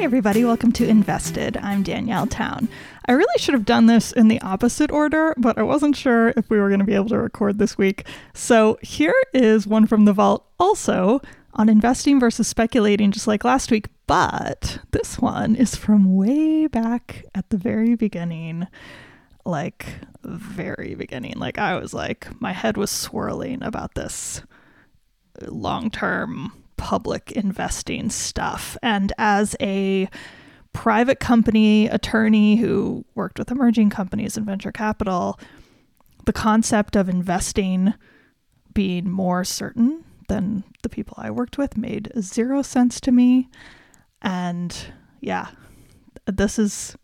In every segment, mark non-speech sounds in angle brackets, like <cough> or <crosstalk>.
Hey, everybody, welcome to Invested. I'm Danielle Town. I really should have done this in the opposite order, but I wasn't sure if we were going to be able to record this week. So here is one from the vault, also on investing versus speculating, just like last week. But this one is from way back at the very beginning. Like, very beginning. Like, I was like, my head was swirling about this long term public investing stuff. And as a private company attorney who worked with emerging companies and venture capital, the concept of investing being more certain than the people I worked with made zero sense to me. And yeah, this is,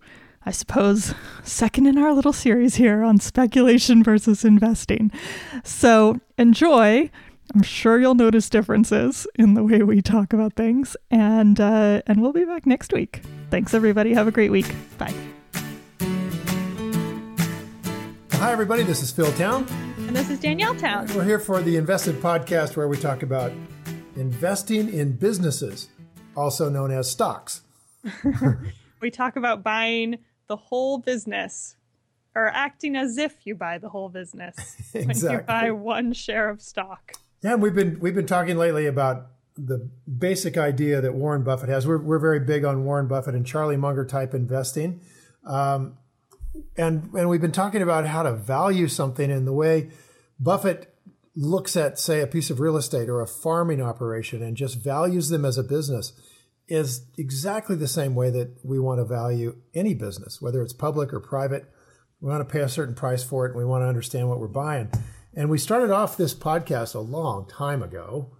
I suppose, <laughs> second in our little series here on speculation versus investing. So enjoy. I'm sure you'll notice differences in the way we talk about things, and uh, and we'll be back next week. Thanks, everybody. Have a great week. Bye. Hi, everybody. This is Phil Town. And this is Danielle Town. We're here for the Invested podcast where we talk about investing in businesses, also known as stocks. <laughs> we talk about buying the whole business or acting as if you buy the whole business <laughs> exactly. when you buy one share of stock. Yeah, we've been we've been talking lately about the basic idea that Warren Buffett has. We're we're very big on Warren Buffett and Charlie Munger type investing, um, and and we've been talking about how to value something in the way Buffett looks at, say, a piece of real estate or a farming operation and just values them as a business is exactly the same way that we want to value any business, whether it's public or private. We want to pay a certain price for it, and we want to understand what we're buying. And we started off this podcast a long time ago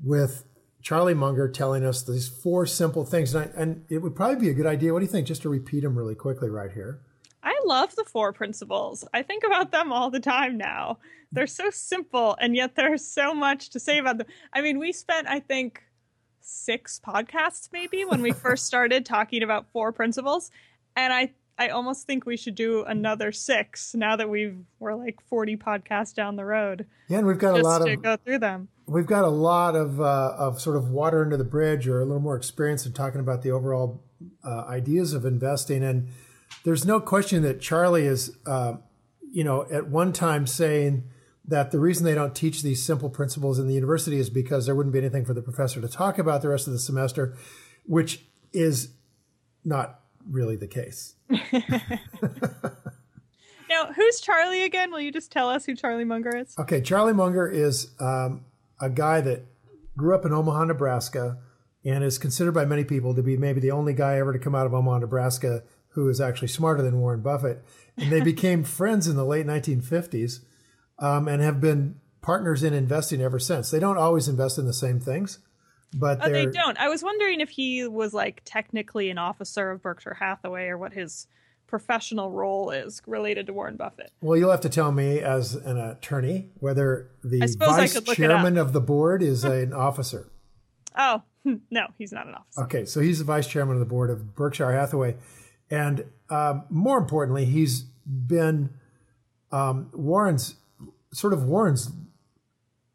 with Charlie Munger telling us these four simple things. And, I, and, it would probably be a good idea. What do you think? Just to repeat them really quickly right here. I love the four principles. I think about them all the time now. They're so simple, and yet there's so much to say about them. I mean, we spent, I think, six podcasts maybe when we <laughs> first started talking about four principles. And I I almost think we should do another six now that we've we're like forty podcasts down the road. Yeah, and we've got a lot to of go through them. We've got a lot of uh, of sort of water under the bridge, or a little more experience in talking about the overall uh, ideas of investing. And there's no question that Charlie is, uh, you know, at one time saying that the reason they don't teach these simple principles in the university is because there wouldn't be anything for the professor to talk about the rest of the semester, which is not really the case. <laughs> <laughs> now, who's Charlie again? Will you just tell us who Charlie Munger is? Okay, Charlie Munger is um, a guy that grew up in Omaha, Nebraska, and is considered by many people to be maybe the only guy ever to come out of Omaha, Nebraska who is actually smarter than Warren Buffett. And they <laughs> became friends in the late 1950s um, and have been partners in investing ever since. They don't always invest in the same things but oh, they don't. I was wondering if he was like technically an officer of Berkshire Hathaway or what his professional role is related to Warren Buffett. Well, you'll have to tell me as an attorney whether the vice chairman of the board is an officer. Oh, <laughs> no, he's not an officer. Okay, so he's the vice chairman of the board of Berkshire Hathaway. And um, more importantly, he's been um, Warren's sort of Warren's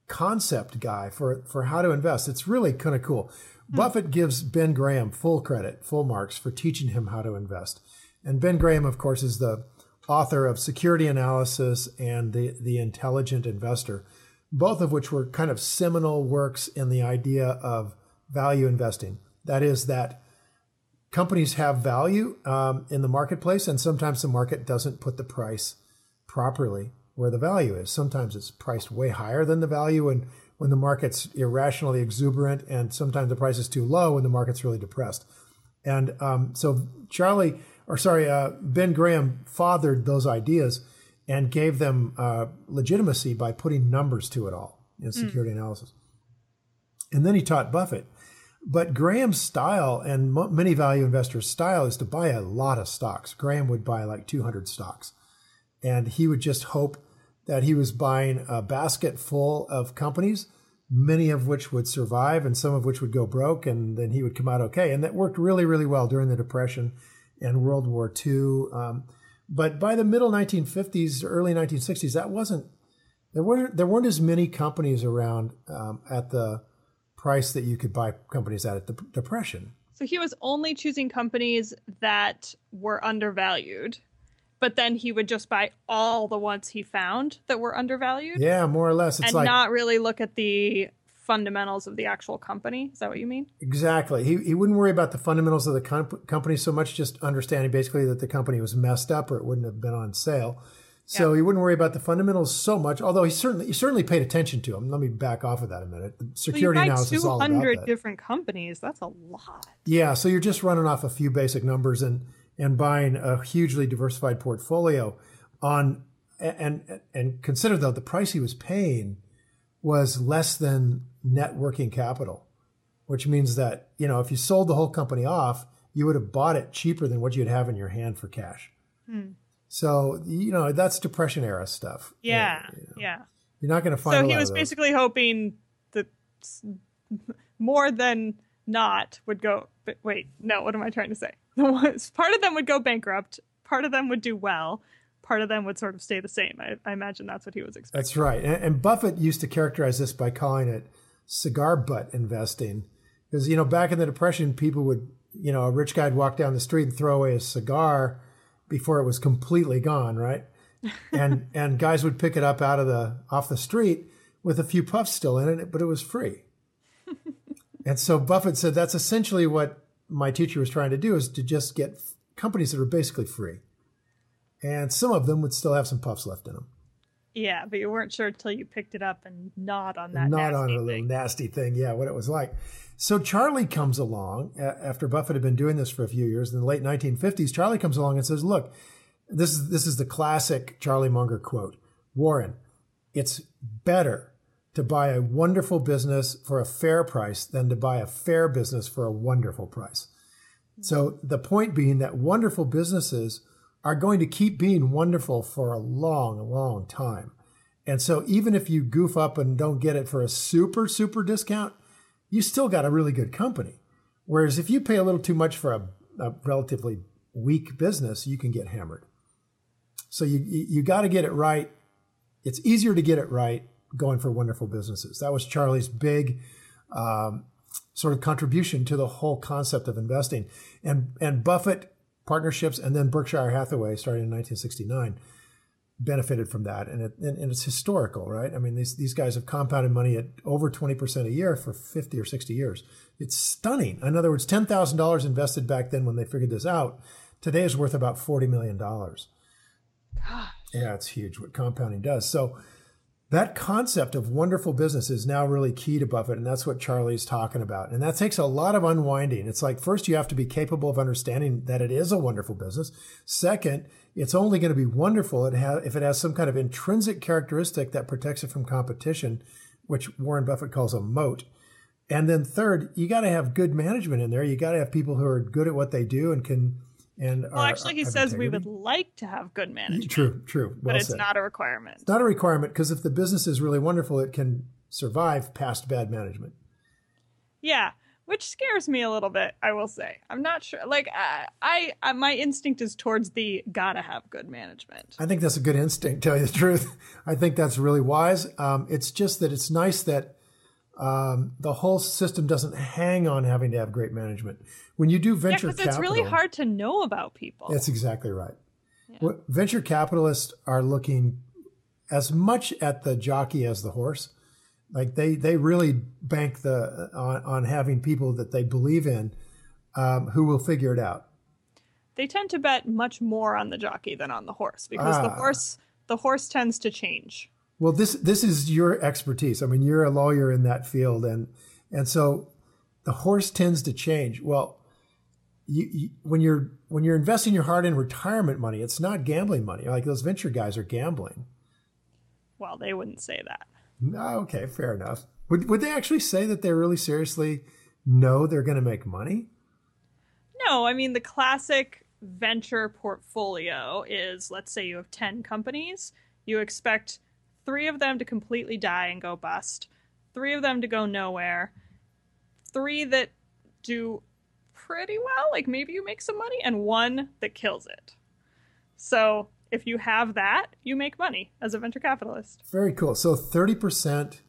concept guy for for how to invest. It's really kind of cool. Hmm. Buffett gives Ben Graham full credit, full marks for teaching him how to invest. And Ben Graham, of course, is the author of Security Analysis and the the Intelligent Investor, both of which were kind of seminal works in the idea of value investing. That is that companies have value um, in the marketplace, and sometimes the market doesn't put the price properly where the value is. Sometimes it's priced way higher than the value and when the market's irrationally exuberant, and sometimes the price is too low when the market's really depressed. And um, so Charlie, or sorry, uh, Ben Graham fathered those ideas. and gave them uh, legitimacy by putting numbers to it all in security mm. analysis. And then he taught Buffett. But Graham's style and many value investors' style is to buy a lot of stocks. Graham would buy like 200 stocks. And he would just hope that he was buying a basket full of companies, many of which would survive and some of which would go broke, and then he would come out okay. And that worked really, really well during the Depression and World War II. Um, but by the middle 1950s, early 1960s, that wasn't there weren't there weren't as many companies around um, at the price that you could buy companies at at the depression. So he was only choosing companies that were undervalued, but then he would just buy all the ones he found that were undervalued. Yeah, more or less. It's and like, not really look at the fundamentals of the actual company. Is that what you mean? Exactly. He, he wouldn't worry about the fundamentals of the comp- company so much, just understanding basically that the company was messed up or it wouldn't have been on sale. So yeah. he wouldn't worry about the fundamentals so much, although he certainly he certainly paid attention to them. Let me back off of that a minute. The security well, analysis is all about that. different companies. That's a lot. Yeah, so you're just running off a few basic numbers and and buying a hugely diversified portfolio on and and consider though the price he was paying was less than net working capital, which means that, you know, if you sold the whole company off, you would have bought it cheaper than what you'd have in your hand for cash. Hmm. So, you know, that's depression era stuff. Yeah. You know, yeah. You're not going to find So he was basically hoping that <laughs> more than not would go but wait, no, what am I trying to say? <laughs> part of them would go bankrupt, part of them would do well, part of them would sort of stay the same. I, I imagine that's what he was expecting. That's right. And, and Buffett used to characterize this by calling it cigar butt investing. Because, you know, back in the Depression, people would, you know, a rich guy'd walk down the street and throw away a cigar before it was completely gone, right? <laughs> and and guys would pick it up out of the off the street with a few puffs still in it, but it was free. <laughs> and so Buffett said that's essentially what my teacher was trying to do is to just get companies that are basically free. And some of them would still have some puffs left in them. Yeah, but you weren't sure until you picked it up and gnawed on that. Gnawed on a thing. little nasty thing. Yeah, what it was like. So Charlie comes along after Buffett had been doing this for a few years in the late 1950s. Charlie comes along and says, "Look, this is this is the classic Charlie Munger quote. Warren, it's better to buy a wonderful business for a fair price than to buy a fair business for a wonderful price." So the point being that wonderful businesses are going to keep being wonderful for a long, long time. And so even if you goof up and don't get it for a super, super discount, you still got a really good company. Whereas if you pay a little too much for a, a relatively weak business, you can get hammered. So you, you, you got to get it right. It's easier to get it right going for wonderful businesses. That was Charlie's big um, sort of contribution to the whole concept of investing. And, and Buffett partnerships, and then Berkshire Hathaway, starting in 1969, benefited from that. And, it, and, and, it's historical, right? I mean, these, these guys have compounded money at over 20% a year for 50 or 60 years. It's stunning. In other words, $10,000 invested back then when they figured this out, today is worth about $40 million. Gosh. Yeah, it's huge what compounding does. So, that concept of wonderful business is now really key to Buffett, and that's what Charlie's talking about. And that takes a lot of unwinding. It's like first you have to be capable of understanding that it is a wonderful business. Second, it's only going to be wonderful if it has some kind of intrinsic characteristic that protects it from competition, which Warren Buffett calls a moat. And then third, you got to have good management in there. You got to have people who are good at what they do and can and well, are, actually, he says integrity. we would like to have good management. True, true. Well but it's said. not a requirement. It's not a requirement because if the business is really wonderful, it can survive past bad management. Yeah, which scares me a little bit. I will say, I'm not sure. Like, I, I, I my instinct is towards the gotta have good management. I think that's a good instinct. Tell you the truth, I think that's really wise. Um, it's just that it's nice that um, the whole system doesn't hang on having to have great management. When you do venture yeah, capital, it's really hard to know about people. That's exactly right. Yeah. venture capitalists are looking as much at the jockey as the horse. Like they they really bank the on, on having people that they believe in um, who will figure it out. They tend to bet much more on the jockey than on the horse because ah. the horse the horse tends to change. Well, this this is your expertise. I mean, you're a lawyer in that field, and and so the horse tends to change. Well, you, you, when you're when you're investing your hard in retirement money, it's not gambling money. Like those venture guys are gambling. Well, they wouldn't say that. No, okay, fair enough. Would would they actually say that they really seriously know they're going to make money? No, I mean the classic venture portfolio is let's say you have 10 companies, you expect 3 of them to completely die and go bust, 3 of them to go nowhere, 3 that do pretty well, like maybe you make some money, and one that kills it. So if you have that, you make money as a venture capitalist. Very cool. So 30%.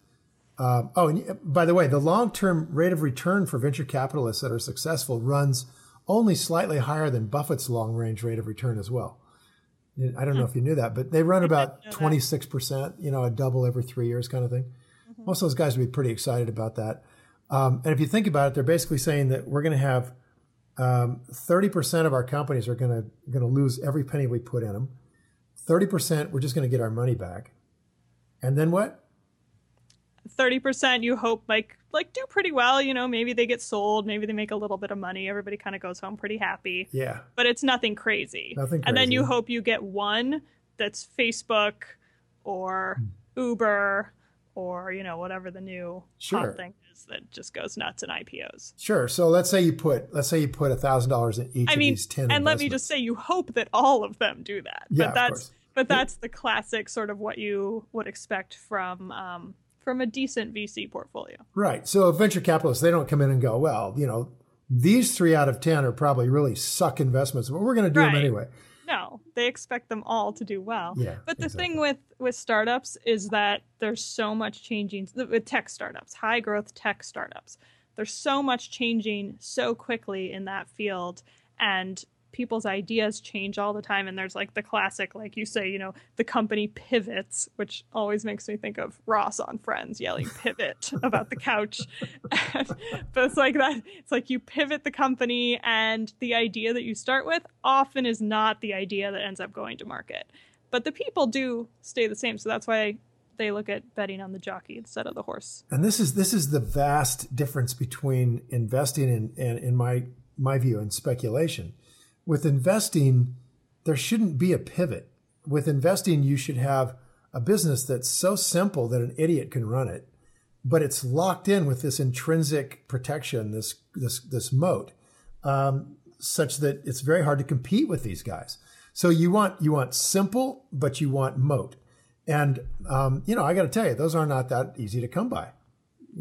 Um, oh, and by the way, the long term rate of return for venture capitalists that are successful runs only slightly higher than Buffett's long range rate of return as well. I don't know if you knew that, but they run about 26%, you know, a double every three years kind of thing. Mm-hmm. Most of those guys would be pretty excited about that. Um, and if you think about it, they're basically saying that we're going to have um, 30% of our companies are going to going to lose every penny we put in them. 30% we're just going to get our money back. And then what? 30% you hope like like do pretty well, you know, maybe they get sold, maybe they make a little bit of money, everybody kind of goes home pretty happy. Yeah. But it's nothing crazy. Nothing crazy. And then you hope you get one that's Facebook or hmm. Uber or, you know, whatever the new sure. hot thing is that just goes nuts in IPOs. Sure. So let's say you put let's say you put a thousand dollars in each I mean, of these ten. And let me just say, you hope that all of them do that. Yeah, but that's but that's the classic sort of what you would expect from um, from a decent VC portfolio. Right. So venture capitalists they don't come in and go, well, you know, these three out of ten are probably really suck investments, but we're going to do right. them anyway. No, they expect them all to do well. Yeah, but the exactly. thing with with startups is that there's so much changing with tech startups, high growth tech startups. There's so much changing so quickly in that field and people's ideas change all the time and there's like the classic like you say you know the company pivots which always makes me think of ross on friends yelling pivot <laughs> about the couch. <laughs> But it's like that it's like you pivot the company and the idea that you start with often is not the idea that ends up going to market. But the people do stay the same so that's why they look at betting on the jockey instead of the horse. And this is this is the vast difference between investing in, in, in my my view and speculation with investing, there shouldn't be a pivot. With investing, you should have a business that's so simple that an idiot can run it, but it's locked in with this intrinsic protection, this this this moat, um, such that it's very hard to compete with these guys. So you want you want simple, but you want moat, and um, you know I got to tell you, those are not that easy to come by.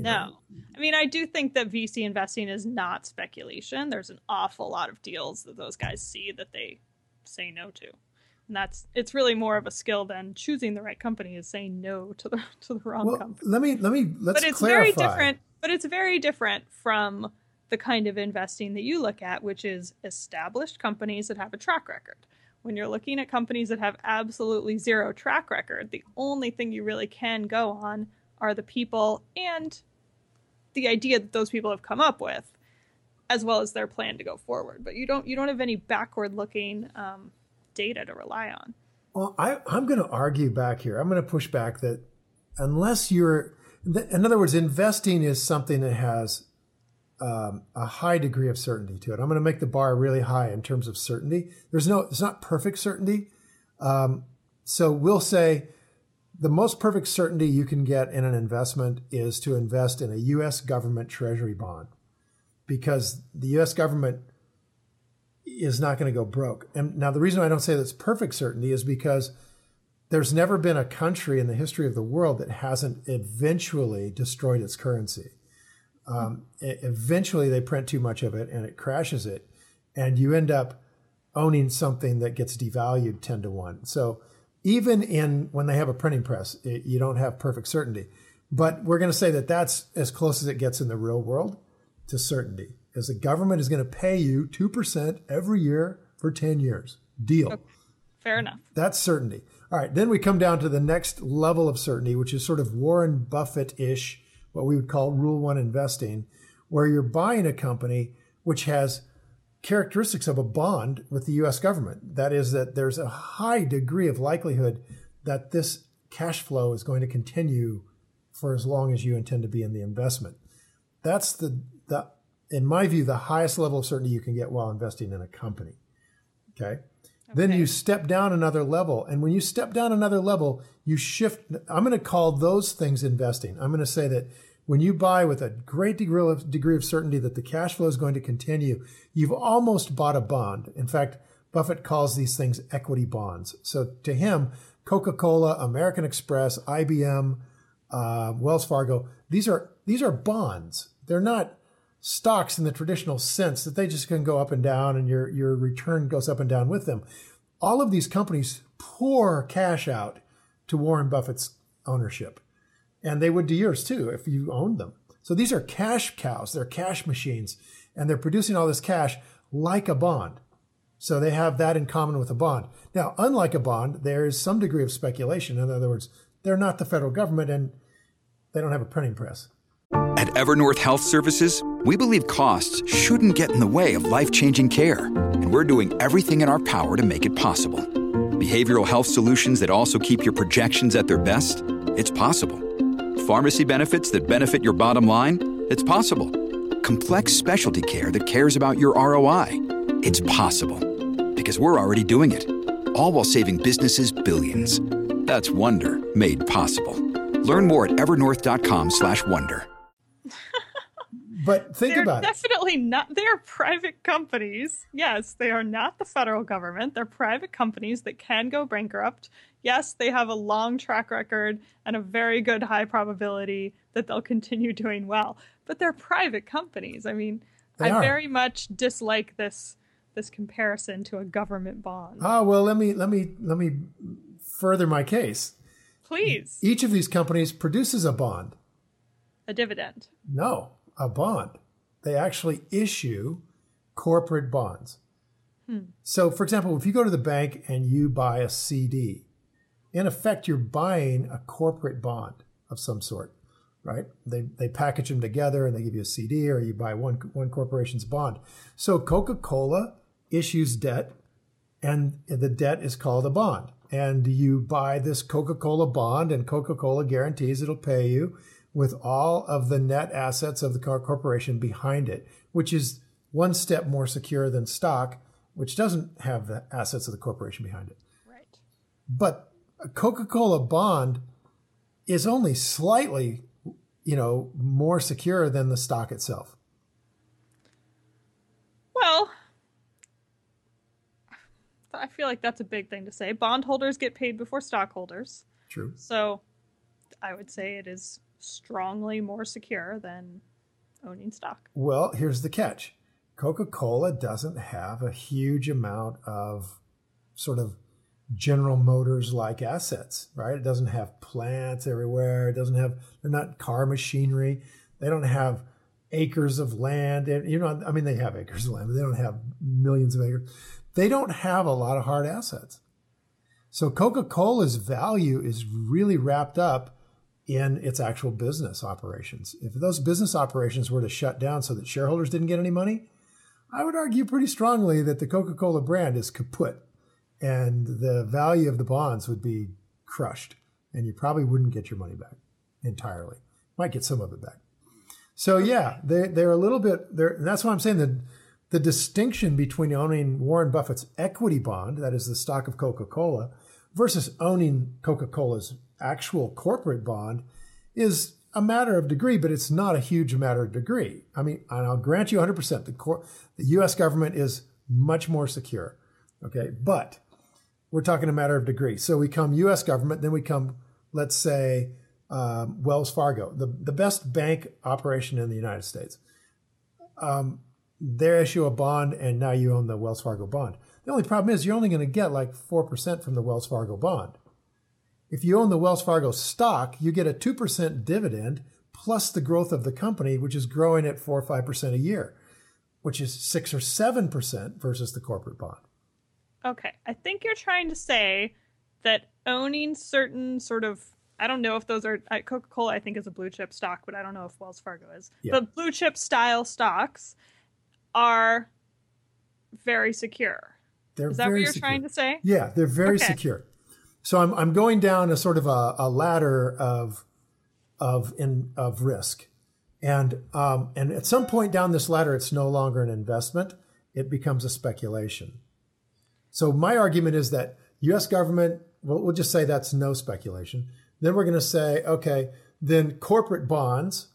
No. Know? I mean, I do think that VC investing is not speculation. There's an awful lot of deals that those guys see that they say no to. And that's it's really more of a skill than choosing the right company is saying no to the to the wrong well, company. Let me let me let's But it's clarify. very different but it's very different from the kind of investing that you look at, which is established companies that have a track record. When you're looking at companies that have absolutely zero track record, the only thing you really can go on are the people and the idea that those people have come up with, as well as their plan to go forward. But you don't you don't have any backward looking um, data to rely on. Well, I, I'm going to argue back here. I'm going to push back that unless you're, in other words, investing is something that has um, a high degree of certainty to it. I'm going to make the bar really high in terms of certainty. There's no, it's not perfect certainty. Um, so we'll say the most perfect certainty you can get in an investment is to invest in a U.S. government treasury bond because the U.S. government is not going to go broke. And now, the reason I don't say that's perfect certainty is because there's never been a country in the history of the world that hasn't eventually destroyed its currency. Um, eventually, they print too much of it and it crashes it, and you end up owning something that gets devalued 10 to 1. So, even in when they have a printing press, it, you don't have perfect certainty. But we're going to say that that's as close as it gets in the real world to certainty, as the government is going to pay you 2% every year for 10 years. Deal. Okay. Fair enough. That's certainty. All right, then we come down to the next level of certainty, which is sort of Warren Buffett ish, what we would call rule one investing, where you're buying a company which has characteristics of a bond with the US government. That is, that there's a high degree of likelihood that this cash flow is going to continue for as long as you intend to be in the investment. That's the, the in my view, the highest level of certainty you can get while investing in a company. Okay. Okay. Then you step down another level. And when you step down another level, you shift. I'm going to call those things investing. I'm going to say that when you buy with a great degree of, degree of certainty that the cash flow is going to continue, you've almost bought a bond. In fact, Buffett calls these things equity bonds. So to him, Coca Cola, American Express, IBM, uh, Wells Fargo, these are these are bonds. They're not stocks in the traditional sense that they just can go up and down and your your return goes up and down with them. All of these companies pour cash out to Warren Buffett's ownership. And they would do yours too if you owned them. So these are cash cows, they're cash machines, and they're producing all this cash like a bond. So they have that in common with a bond. Now, unlike a bond, there is some degree of speculation. In other words, they're not the federal government and they don't have a printing press. At Evernorth Health Services, we believe costs shouldn't get in the way of life changing care, and we're doing everything in our power to make it possible. Behavioral health solutions that also keep your projections at their best? It's possible. Pharmacy benefits that benefit your bottom line? It's possible. Complex specialty care that cares about your ROI? It's possible. Because we're already doing it. All while saving businesses billions. That's Wonder made possible. Learn more at evernorth.com/wonder. But think they're about it. definitely not. They are private companies. Yes, they are not the federal government. They're private companies that can go bankrupt. Yes, they have a long track record and a very good high probability that they'll continue doing well. But they're private companies. I mean, They I are. very much dislike this this comparison to a government bond. Ah, well, let me let me let me further my case. Please, Each of these companies produces a bond. a dividend. No, a bond. They actually issue corporate bonds. So, for example, if you go to the bank and you buy a CD, in effect, you're buying a corporate bond of some sort, right? They, they package them together and they give you a CD, or you buy one, one corporation's bond. So, Coca Cola issues debt, and the debt is called a bond. And you buy this Coca Cola bond, and Coca Cola guarantees it'll pay you with all of the net assets of the cor- corporation behind it, which is one step more secure than stock, which doesn't have the assets of the corporation behind it. Right. But Coca Cola bond is only slightly, you know, more secure than the stock itself. Well, I feel like that's a big thing to say. Bondholders get paid before stockholders. True. So I would say it is strongly more secure than owning stock. Well, here's the catch Coca Cola doesn't have a huge amount of sort of General Motors like assets, right? It doesn't have plants everywhere. It doesn't have, they're not car machinery. They don't have acres of land. And, you know, I mean, they have acres of land, but they don't have millions of acres. They don't have a lot of hard assets. So Coca Cola's value is really wrapped up in its actual business operations. If those business operations were to shut down so that shareholders didn't get any money, I would argue pretty strongly that the Coca Cola brand is kaput and the value of the bonds would be crushed and you probably wouldn't get your money back entirely. Might get some of it back. So yeah, they they're a little bit they're and that's why I'm saying that the distinction between owning Warren Buffett's equity bond, that is the stock of Coca-Cola, versus owning Coca-Cola's actual corporate bond is a matter of degree, but it's not a huge matter of degree. I mean, and I'll grant you 100% the, cor- the US government is much more secure. Okay. But we're talking a matter of degree. So we come US government, then we come, let's say, um, Wells Fargo, the, the best bank operation in the United States. Um, they issue a bond, and now you own the Wells Fargo bond. The only problem is you're only going to get like 4% from the Wells Fargo bond. If you own the Wells Fargo stock, you get a 2% dividend plus the growth of the company, which is growing at 4 or 5% a year, which is 6 or 7% versus the corporate bond. Okay, I think you're trying to say that owning certain sort of I don't know if those are Coca Cola. I think is a blue chip stock, but I don't know if Wells Fargo is. Yeah. But blue chip style stocks are very secure. They're Is that what you're secure. trying to say? Yeah, they're very Okay. secure. So I'm I'm going down a sort of a, a ladder of of in of risk, And um, and at some point down this ladder, it's no longer an investment; it becomes a speculation. So my argument is that U.S. government, well, we'll just say that's no speculation. Then we're going to say, okay, then corporate bonds,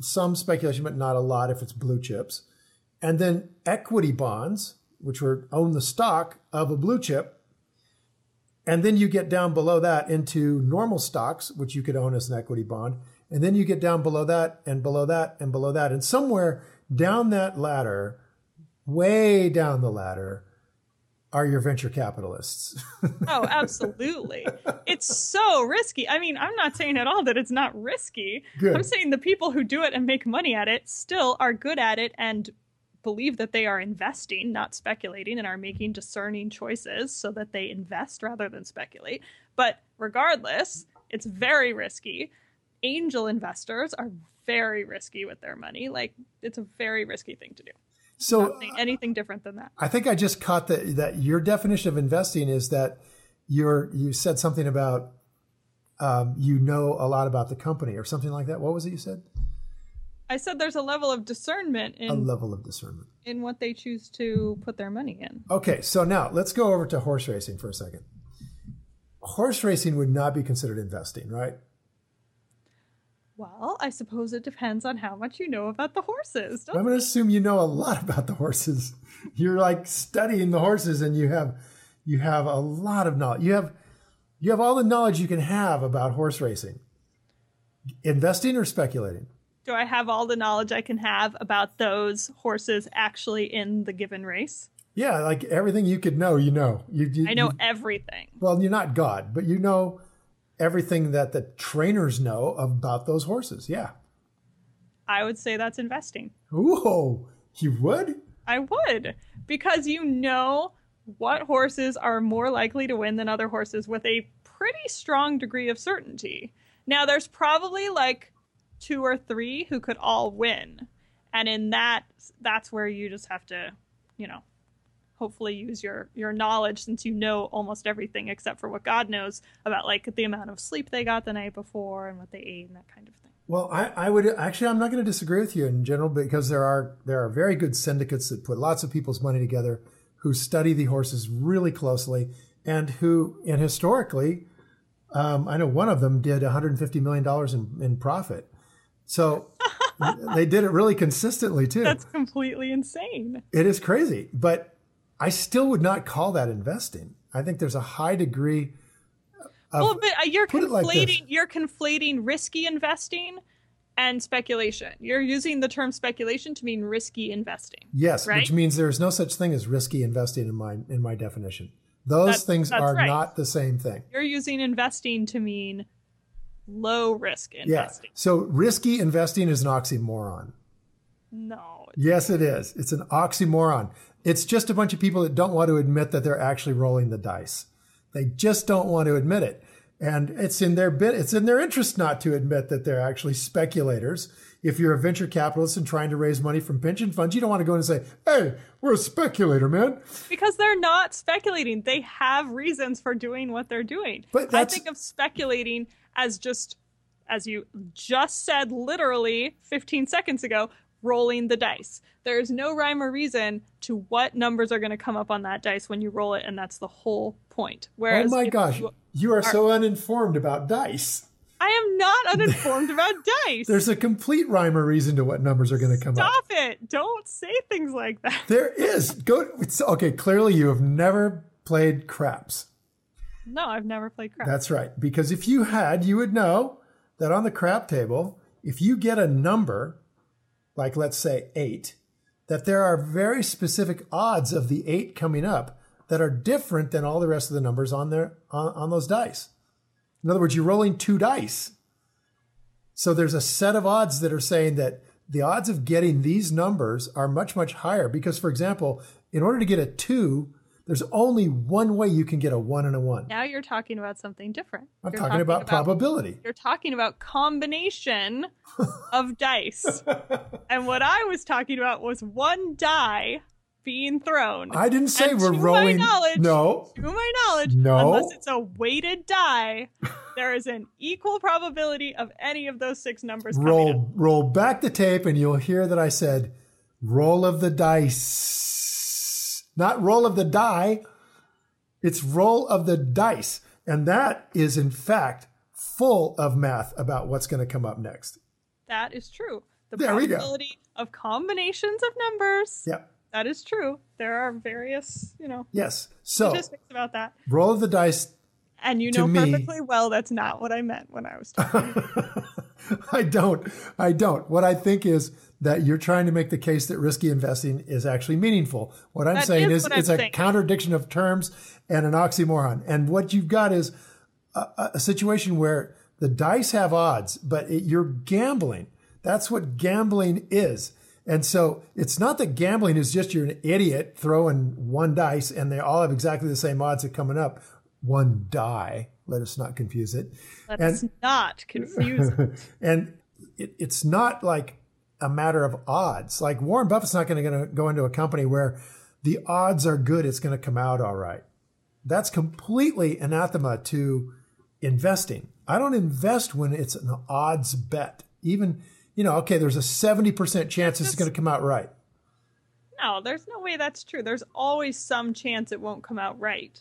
some speculation, but not a lot if it's blue chips, and then equity bonds, which were own the stock of a blue chip, and then you get down below that into normal stocks, which you could own as an equity bond. And then you get down below that and below that and below that. And somewhere down that ladder, way down the ladder, are your venture capitalists. <laughs> oh, absolutely. It's so risky. I mean, I'm not saying at all that it's not risky. Good. I'm saying the people who do it and make money at it still are good at it and believe that they are investing, not speculating, and are making discerning choices so that they invest rather than speculate. But regardless, it's very risky. Angel investors are very risky with their money. Like, it's a very risky thing to do. So anything different than that. I think I just caught that that your definition of investing is that you're you said something about um, you know a lot about the company or something like that. What was it you said? I said there's a level of discernment in A level of discernment. in what they choose to put their money in. Okay, so now let's go over to horse racing for a second. Horse racing would not be considered investing, right? Well, I suppose it depends on how much you know about the horses. I'm going to assume you know a lot <laughs> about the horses. You're like studying the horses, and you have you have a lot of knowledge. You have you have all the knowledge you can have about horse racing. Investing or speculating? do I have all the knowledge I can have about those horses actually in the given race? Yeah, like everything you could know, you know. You, you I know you- everything. well, you're not God, but you know everything that the trainers know about those horses. Yeah. I would say that's investing. Ooh, you would? I would because you know what horses are more likely to win than other horses with a pretty strong degree of certainty. Now, there's probably like two or three who could all win, and in that, that's where you just have to, you know, hopefully use your your knowledge since you know almost everything except for what God knows about like the amount of sleep they got the night before and what they ate and that kind of thing. Well, I, I would actually. I'm not going to disagree with you in general because there are there are very good syndicates that put lots of people's money together, who study the horses really closely, and who and historically, um, I know one of them did 150 million dollars in, in profit. So <laughs> they did it really consistently too. That's completely insane. It is crazy, but I still would not call that investing. I think there's a high degree. Of, well, but uh, you're it like conflating you're conflating risky investing and speculation. You're using the term speculation to mean risky investing. Yes, right? which means there is no such thing as risky investing in my in my definition. Those That's- things that's are right. not the same thing. You're using investing to mean low risk Yeah. investing. So risky investing is an oxymoron. No. Yes, it is. It's an oxymoron. It's just a bunch of people that don't want to admit that they're actually rolling the dice. They just don't want to admit it. And it's in their bit, it's in their interest not to admit that they're actually speculators. If you're a venture capitalist and trying to raise money from pension funds, you don't want to go in and say, Hey, we're a speculator, man. Because they're not speculating. They have reasons for doing what they're doing. But I think of speculating as just, as you just said literally 15 seconds ago, rolling the dice. There's no rhyme or reason to what numbers are going to come up on that dice when you roll it, and that's the whole point. Whereas oh my gosh, you- you are so uninformed about dice. I am not uninformed about <laughs> dice. There's a complete rhyme or reason to what numbers are going to come up. Stop it. Don't say things like that. There is. Go. It's, okay, clearly you have never played craps. No, I've never played craps. That's right. Because if you had, you would know that on the crap table, if you get a number, like let's say eight, that there are very specific odds of the eight coming up that are different than all the rest of the numbers on there on, on those dice. In other words, you're rolling two dice. So there's a set of odds that are saying that the odds of getting these numbers are much, much higher. Because, for example, in order to get a two, there's only one way you can get a one and a one. now you're talking about something different. I'm You're talking, about, probability. You're talking about combination <laughs> of dice. and what I was talking about was one die being thrown. I didn't say And we're to rolling. My knowledge, no, To my knowledge, No. unless it's a weighted die, <laughs> there is an equal probability of any of those six numbers roll roll back the tape, and you'll hear that I said roll of the dice, not roll of the die. It's roll of the dice, and that is in fact full of math about what's going to come up next. That is true. The There we go. probability of combinations of numbers. Yep. That is true. There are various, you know, Yes. So statistics about that. roll of the dice And you know me- perfectly well that's not what I meant when I was talking. <laughs> I don't. I don't. What I think is that you're trying to make the case that risky investing is actually meaningful. What I'm That saying is is what I'm it's a saying. contradiction of terms and an oxymoron. And what you've got is a, a- a situation where the dice have odds, but it, you're gambling. That's what gambling is. And so it's not that gambling is just you're an idiot throwing one dice and they all have exactly the same odds of coming up. One die. Let us not confuse it. Let And- us not confuse it. <laughs> and it, it's not like a matter of odds. Like Warren Buffett's not going to go into a company where the odds are good, it's going to come out all right. That's completely anathema to investing. I don't invest when it's an odds bet. Even, you know, okay, there's a 70% chance this is going to come out right. No, there's no way that's true. There's always some chance it won't come out right.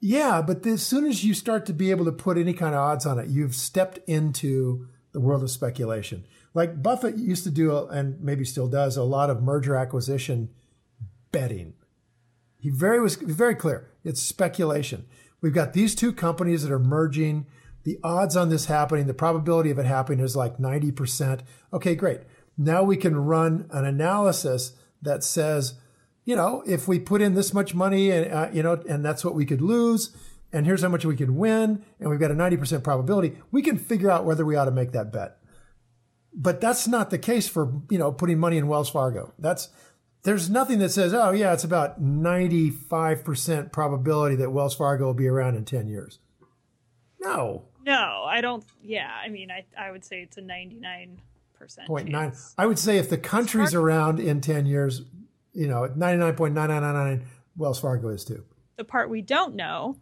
Yeah, but as soon as you start to be able to put any kind of odds on it, you've stepped into the world of speculation. Like Buffett used to do, and maybe still does, a lot of merger acquisition betting. He very was very clear. It's speculation. We've got these two companies that are merging. The odds on this happening, the probability of it happening is like 90%. Okay, great. Now we can run an analysis that says, you know, if we put in this much money and, uh, you know, and that's what we could lose, and here's how much we could win, and we've got a 90% probability, we can figure out whether we ought to make that bet. But that's not the case for, you know, putting money in Wells Fargo. That's, there's nothing that says, oh, yeah, it's about 95% probability that Wells Fargo will be around in 10 years. No. No, I don't. Yeah, I mean, I, I would say it's a 99% Point nine. I would say if the country's around in 10 years, you know, 99.9999, Wells Fargo is too. The part we don't know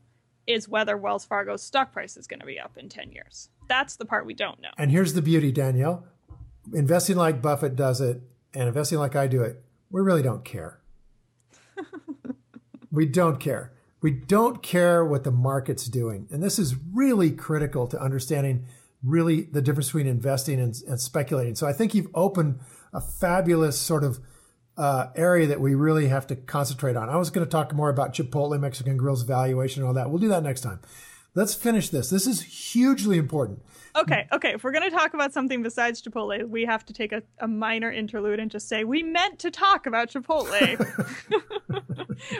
is whether Wells Fargo's stock price is going to be up in 10 years. That's the part we don't know. And here's the beauty, Danielle. Investing like Buffett does it and investing like I do it, we really don't care. <laughs> we don't care. We don't care what the market's doing. And this is really critical to understanding really the difference between investing and, and speculating. So I think you've opened a fabulous sort of uh, area that we really have to concentrate on. I was going to talk more about Chipotle Mexican Grill's valuation and all that. We'll do that next time. Let's finish this. This is hugely important. Okay, okay. If we're going to talk about something besides Chipotle, we have to take a, a minor interlude and just say we meant to talk about Chipotle.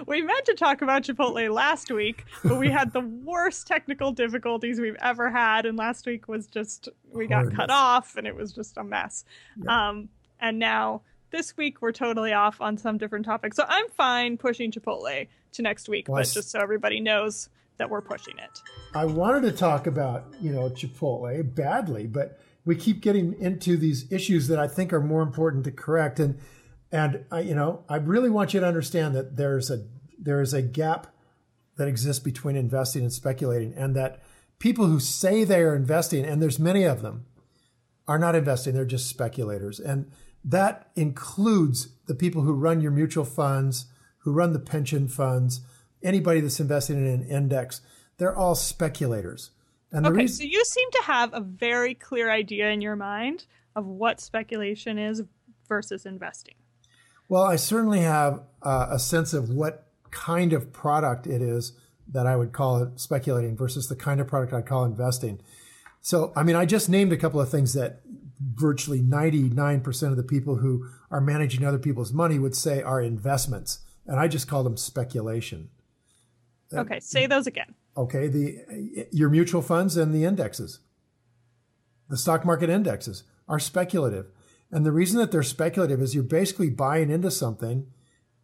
<laughs> we meant to talk about Chipotle last week, but we had the worst technical difficulties we've ever had. And last week was just, we got cut off and it was just a mess. Um, and now this week we're totally off on some different topic. So I'm fine pushing Chipotle to next week, Well, but just so everybody knows that we're pushing it. I wanted to talk about, you know, Chipotle badly, but we keep getting into these issues that I think are more important to correct. And and I, you know, I really want you to understand that there's a there is a gap that exists between investing and speculating, and that people who say they are investing, and there's many of them, are not investing; they're just speculators, and that includes the people who run your mutual funds, who run the pension funds, anybody that's investing in an index. They're all speculators. And Okay, reason, so you seem to have a very clear idea in your mind of what speculation is versus investing. well, I certainly have uh, a sense of what kind of product it is that I would call it speculating versus the kind of product I'd call investing. So, I mean, I just named a couple of things that virtually 99% of the people who are managing other people's money would say are investments. And I just call them speculation. Okay, say those again. Okay, the your mutual funds and the indexes, the stock market indexes are speculative, and the reason that they're speculative is you're basically buying into something,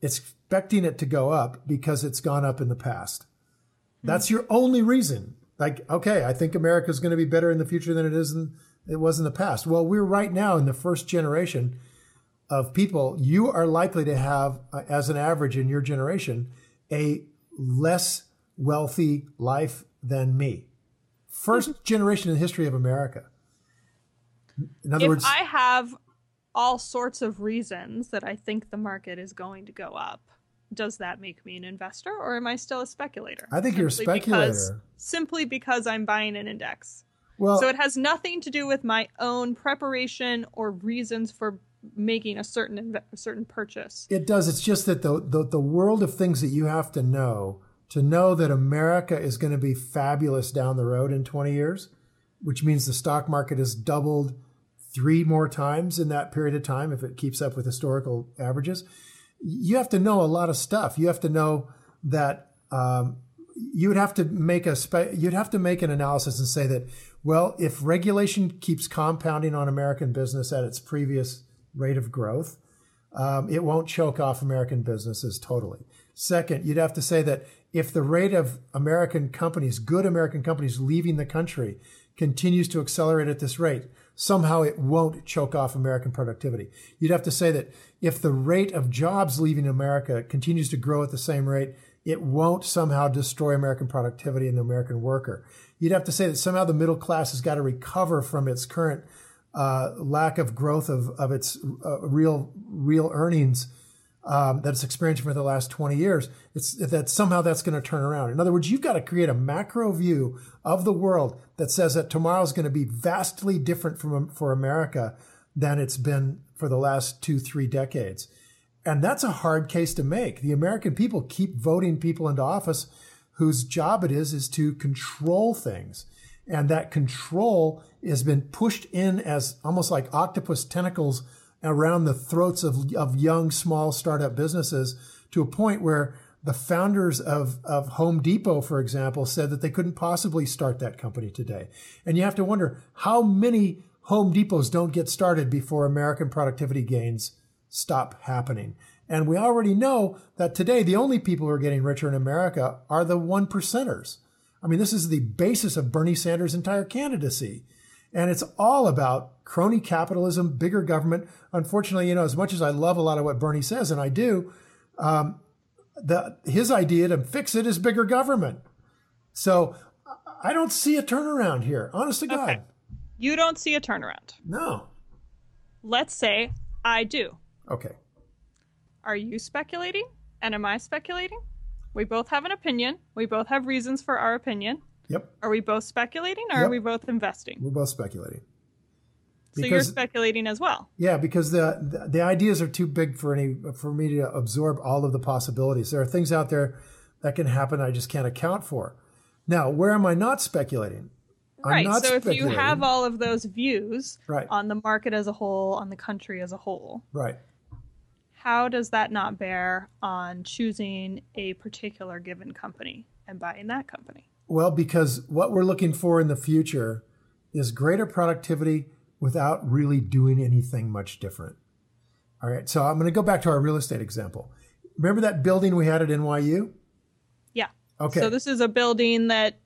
expecting it to go up because it's gone up in the past. That's your only reason. Like, okay, I think America's going to be better in the future than it is in, it was in the past. Well, we're right now in the first generation of people, you are likely to have, uh, as an average in your generation, a less wealthy life than me. First mm-hmm. generation in the history of America. In other if words, I have all sorts of reasons that I think the market is going to go up, does that make me an investor or am I still a speculator? I think you're a speculator. Because, simply because I'm buying an index. well, so it has nothing to do with my own preparation or reasons for making a certain a certain purchase. It does. It's just that the, the the world of things that you have to know to know that America is going to be fabulous down the road in 20 years, which means the stock market has doubled three more times in that period of time if it keeps up with historical averages. You have to know a lot of stuff. You have to know that um, you would have to make a spe- you'd have to make an analysis and say that well, if regulation keeps compounding on American business at its previous rate of growth, um, it won't choke off American businesses totally. Second, you'd have to say that if the rate of American companies, good American companies leaving the country, continues to accelerate at this rate, somehow it won't choke off American productivity. You'd have to say that if the rate of jobs leaving America continues to grow at the same rate, it won't somehow destroy American productivity and the American worker. You'd have to say that somehow the middle class has got to recover from its current uh, lack of growth of, of its uh, real real earnings um, that it's experienced for the last 20 years. It's that somehow that's going to turn around. In other words, you've got to create a macro view of the world that says that tomorrow is going to be vastly different from for America than it's been for the last two three decades. And that's a hard case to make. The American people keep voting people into office whose job it is is to control things. And that control has been pushed in as almost like octopus tentacles around the throats of, of young, small startup businesses to a point where the founders of, of Home Depot, for example, said that they couldn't possibly start that company today. And you have to wonder how many Home Depots don't get started before American productivity gains stop happening. And we already know that today the only people who are getting richer in America are the one percenters. I mean, this is the basis of Bernie Sanders' entire candidacy. And it's all about crony capitalism, bigger government. Unfortunately, you know, as much as I love a lot of what Bernie says, and I do, um, the, his idea to fix it is bigger government. So I don't see a turnaround here, honest to God. Okay. You don't see a turnaround. No. Let's say I do. Okay. Are you speculating? And am I speculating? We both have an opinion. We both have reasons for our opinion. Yep. Are we both speculating or Yep. are we both investing? We're both speculating. so you're speculating as well. Yeah, because the, the the ideas are too big for any for me to absorb all of the possibilities. There are things out there that can happen I just can't account for. Now, where am I not speculating? I'm right. not So if you have all of those views Right. on the market as a whole, on the country as a whole, right, how does that not bear on choosing a particular given company and buying that company? well, because what we're looking for in the future is greater productivity without really doing anything much different. All right, so I'm going to go back to our real estate example. Remember that building we had at NYU? Yeah. Okay, So this is a building that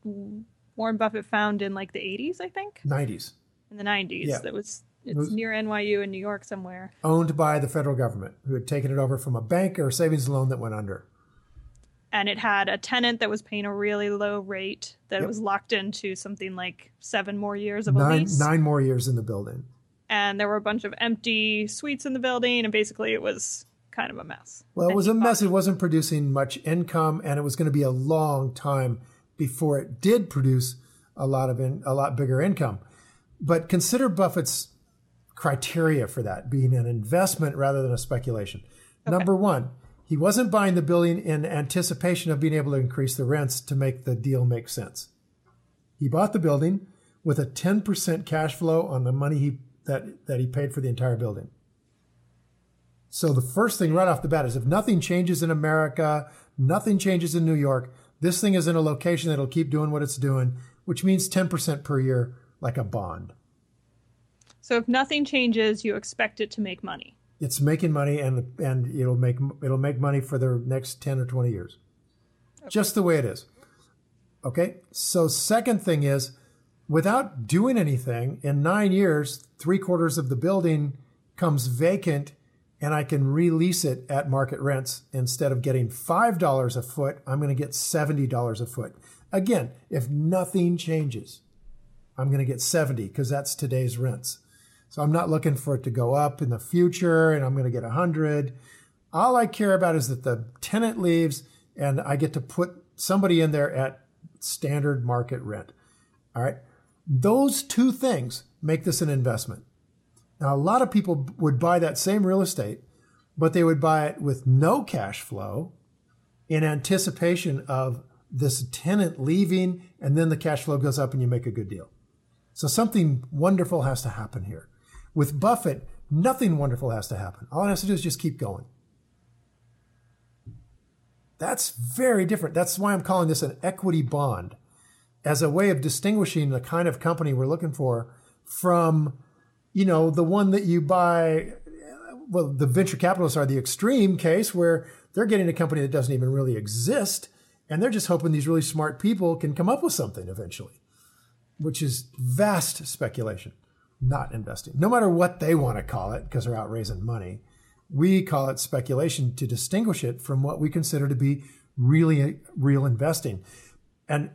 Warren Buffett found in like the 80s, I think, 90s, in the 90s. Yeah. That was it's was- near NYU in New York somewhere. owned by the federal government, who had taken it over from a bank or a savings loan that went under. And it had a tenant that was paying a really low rate that Yep. was locked into something like seven more years of a Nine lease. nine more years in the building. And there were a bunch of empty suites in the building, and basically it was kind of a mess. Well, it And was a mess. It wasn't producing much income, and it was going to be a long time before it did produce a lot of in, a lot bigger income. But consider Buffett's criteria for that being an investment rather than a speculation. Number one, he wasn't buying the building in anticipation of being able to increase the rents to make the deal make sense. He bought the building with a 10% cash flow on the money he that that he paid for the entire building. So the first thing right off the bat is if nothing changes in America, nothing changes in New York, this thing is in a location that'll keep doing what it's doing, which means 10% per year, like a bond. So if nothing changes, you expect it to make money. It's making money and and it'll make it'll make money for the next 10 or 20 years. Just the way it is. Okay? So second thing is without doing anything, in 9 years, 3 quarters of the building comes vacant and I can release it at market rents instead of getting $5 a foot, I'm going to get $70 a foot. Again, if nothing changes, I'm going to get 70 because that's today's rents. So I'm not looking for it to go up in the future and I'm going to get 100. All I care about is that the tenant leaves and I get to put somebody in there at standard market rent. All right. Those two things make this an investment. Now, a lot of people would buy that same real estate, but they would buy it with no cash flow in anticipation of this tenant leaving, and then the cash flow goes up and you make a good deal. So something wonderful has to happen here. With Buffett, nothing wonderful has to happen. All it has to do is just keep going. That's very different. That's why I'm calling this an equity bond as a way of distinguishing the kind of company we're looking for from, you know, the one that you buy. Well, the venture capitalists are the extreme case where they're getting a company that doesn't even really exist and they're just hoping these really smart people can come up with something eventually, which is vast speculation, not investing. No matter what they want to call it, because they're out raising money, we call it speculation to distinguish it from what we consider to be really real investing. And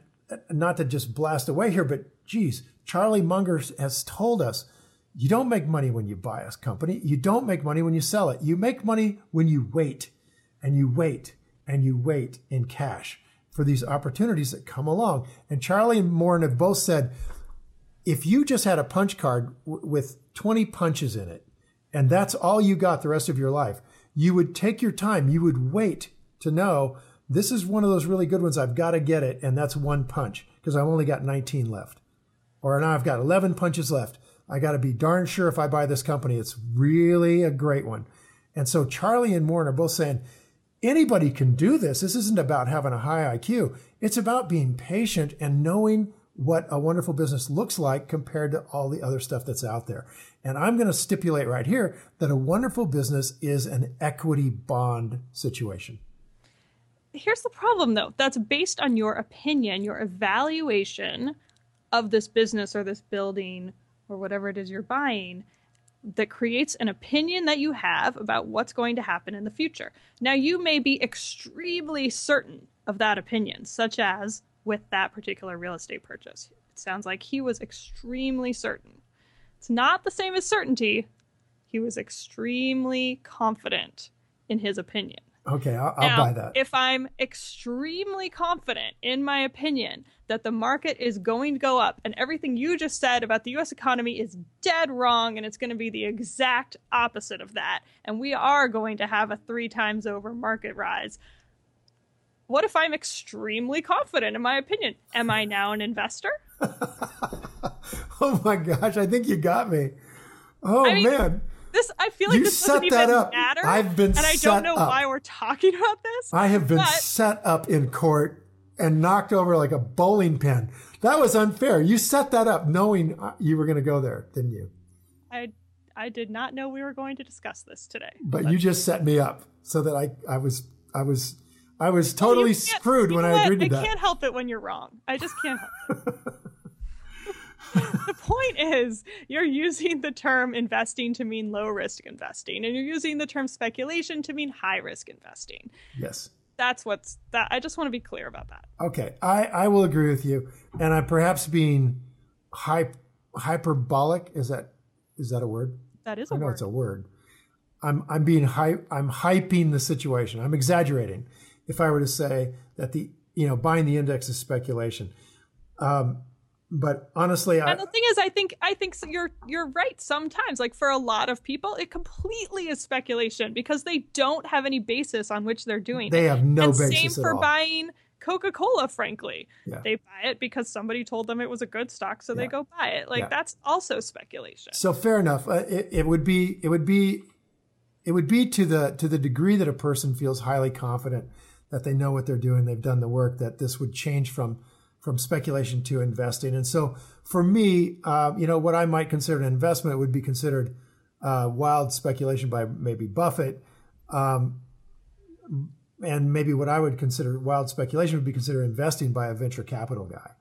not to just blast away here, but geez, Charlie Munger has told us you don't make money when you buy a company. You don't make money when you sell it. You make money when you wait and you wait and you wait in cash for these opportunities that come along. And Charlie and Warren have both said, if you just had a punch card w- with 20 punches in it, and that's all you got the rest of your life, you would take your time. You would wait to know this is one of those really good ones. I've got to get it. And that's one punch because I've only got 19 left. Or now I've got 11 punches left. I got to be darn sure if I buy this company, it's really a great one. And so Charlie and Warren are both saying, anybody can do this. This isn't about having a high IQ. It's about being patient and knowing what a wonderful business looks like compared to all the other stuff that's out there. And I'm going to stipulate right here that a wonderful business is an equity bond situation. Here's the problem though. That's based on your opinion, your evaluation of this business or this building or whatever it is you're buying that creates an opinion that you have about what's going to happen in the future. Now, you may be extremely certain of that opinion, such as with that particular real estate purchase. It sounds like he was extremely certain. It's not the same as certainty. He was extremely confident in his opinion. Okay, I'll, I'll Now, buy that. If I'm extremely confident in my opinion that the market is going to go up and everything you just said about the US economy is dead wrong and it's going to be the exact opposite of that, and we are going to have a three times over market rise. What if I'm extremely confident in my opinion? Am I now an investor? <laughs> oh my gosh, I think you got me. Oh I mean, man. This I feel like You this set doesn't that even up. matter. I've been and I set don't know up. why we're talking about this. I have been but- set up in court and knocked over like a bowling pin. That was unfair. You set that up knowing uh, you were going to go there, didn't you? I I did not know we were going to discuss this today. But you just set me up so that I, I was I was I was totally can't- screwed when I what? agreed to I that. can't help it when you're wrong. I just can't help it. <laughs> the point is, you're using the term investing to mean low risk investing, and you're using the term speculation to mean high risk investing. Yes. That's what's that. I just want to be clear about that. Okay, I, I will agree with you, and I'm perhaps being hy- hyperbolic. Is that is that a word? That is a I know word. it's a word. I'm I'm being hy- I'm hyping the situation. I'm exaggerating. If I were to say that the you know buying the index is speculation, um, but honestly, I, And the thing is, I think I think so you're you're right. Sometimes, like for a lot of people, it completely is speculation because they don't have any basis on which they're doing. they it. have no and basis same for all. buying Coca-Cola. Frankly, Yeah. they buy it because somebody told them it was a good stock, so they go buy it. Like Yeah. that's also speculation. So fair enough. Uh, it, it would be it would be it would be to the to the degree that a person feels highly confident that they know what they're doing, they've done the work, that this would change from from speculation to investing. And so for me, uh, you know, what I might consider an investment would be considered uh, wild speculation by maybe Buffett. Um, and maybe what I would consider wild speculation would be considered investing by a venture capital guy.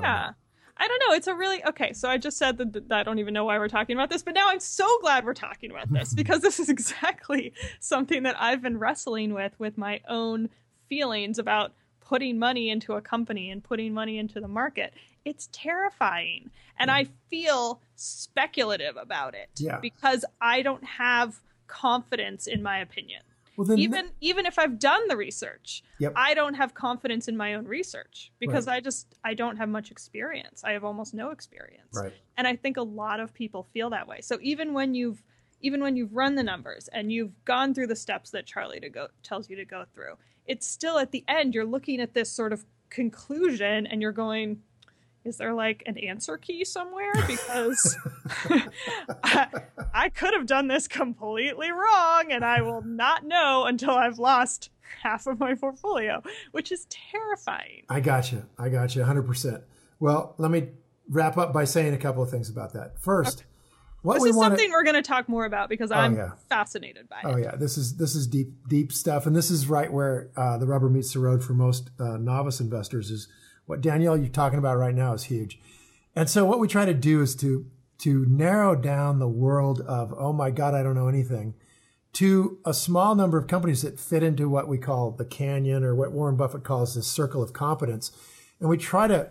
Yeah. I don't know. It's a really okay. So I just said that, that I don't even know why we're talking about this, but now I'm so glad we're talking about this <laughs> because this is exactly something that I've been wrestling with with my own feelings about putting money into a company and putting money into the market. It's terrifying. And I feel speculative about it Yeah. because I don't have confidence in my opinion. Well, then even even if I've done the research, Yep. I don't have confidence in my own research because I just I don't have much experience. I have almost no experience. Right. And I think a lot of people feel that way. So even when you've even when you've run the numbers and you've gone through the steps that Charlie to go tells you to go through, it's still at the end you're looking at this sort of conclusion and you're going is there like an answer key somewhere because <laughs> I, I could have done this completely wrong and I will not know until I've lost half of my portfolio, which is terrifying. I got you. I got you 100%. Well, let me wrap up by saying a couple of things about that. First, what This is want something we're going to talk more about because I'm yeah. fascinated by it. Oh yeah, this is this is deep deep stuff, and this is right where uh, the rubber meets the road for most uh, novice investors. Is what Danielle you're talking about right now is huge, and so what we try to do is to to narrow down the world of oh my god I don't know anything to a small number of companies that fit into what we call the canyon or what Warren Buffett calls the circle of competence, and we try to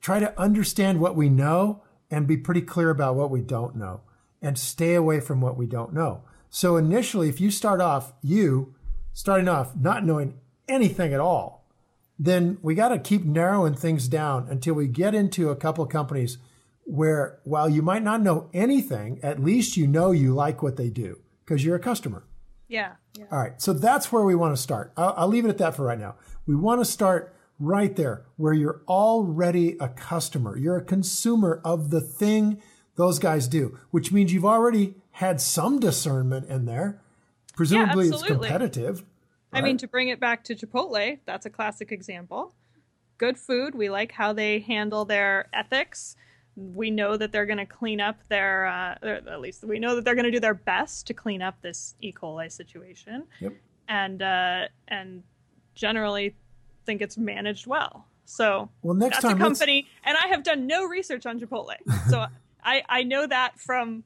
try to understand what we know and be pretty clear about what we don't know and stay away from what we don't know. So initially, if you start off, you starting off not knowing anything at all, then we got to keep narrowing things down until we get into a couple of companies where while you might not know anything, at least you know you like what they do because you're a customer. Yeah. yeah. All right. So that's where we want to start. I'll, I'll leave it at that for right now. We want to start right there where you're already a customer. You're a consumer of the thing those guys do, which means you've already had some discernment in there. Presumably it's competitive. I mean, to bring it back to Chipotle, that's a classic example. Good food. We like how they handle their ethics. We know that they're going to clean up their, uh, at least we know that they're going to do their best to clean up this E. coli situation, Yep. and uh, and generally think it's managed well. So Well, next that's time a let's- company, and I have done no research on Chipotle, so <laughs> I I know that from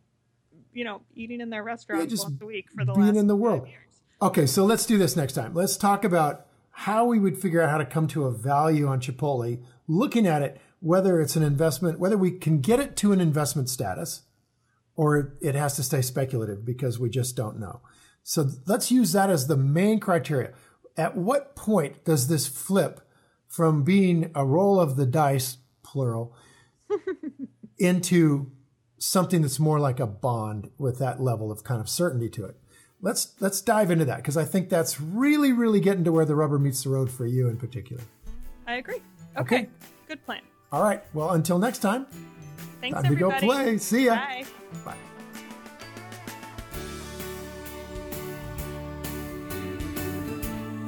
you know eating in their restaurants just once a week for the being last in the world. Okay, so let's do this next time. Let's talk about how we would figure out how to come to a value on Chipotle, looking at it, whether it's an investment, whether we can get it to an investment status, or it has to stay speculative because we just don't know. So let's use that as the main criteria. At what point does this flip from being a roll of the dice, plural, <laughs> into something that's more like a bond with that level of kind of certainty to it. Let's let's dive into that because I think that's really really getting to where the rubber meets the road for you in particular. I agree. Okay. Okay, good plan. All right. Well, until next time. Thanks, Time to go play. See ya. Bye. Bye.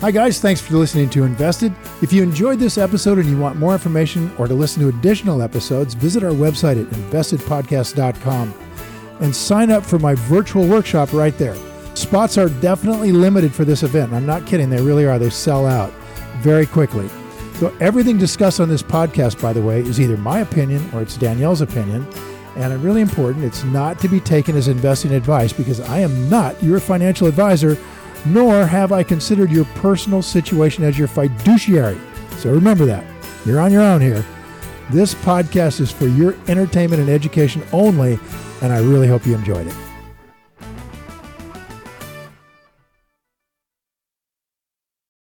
Hi, guys. Thanks for listening to Invested. If you enjoyed this episode and you want more information or to listen to additional episodes, visit our website at investedpodcast.com and sign up for my virtual workshop right there. Spots are definitely limited for this event. I'm not kidding, they really are. They sell out very quickly. So, everything discussed on this podcast, by the way, is either my opinion or it's Danielle's opinion. And really important, it's not to be taken as investing advice because I am not your financial advisor, nor have I considered your personal situation as your fiduciary. So remember that. You're on your own here. This podcast is for your entertainment and education only, and I really hope you enjoyed it.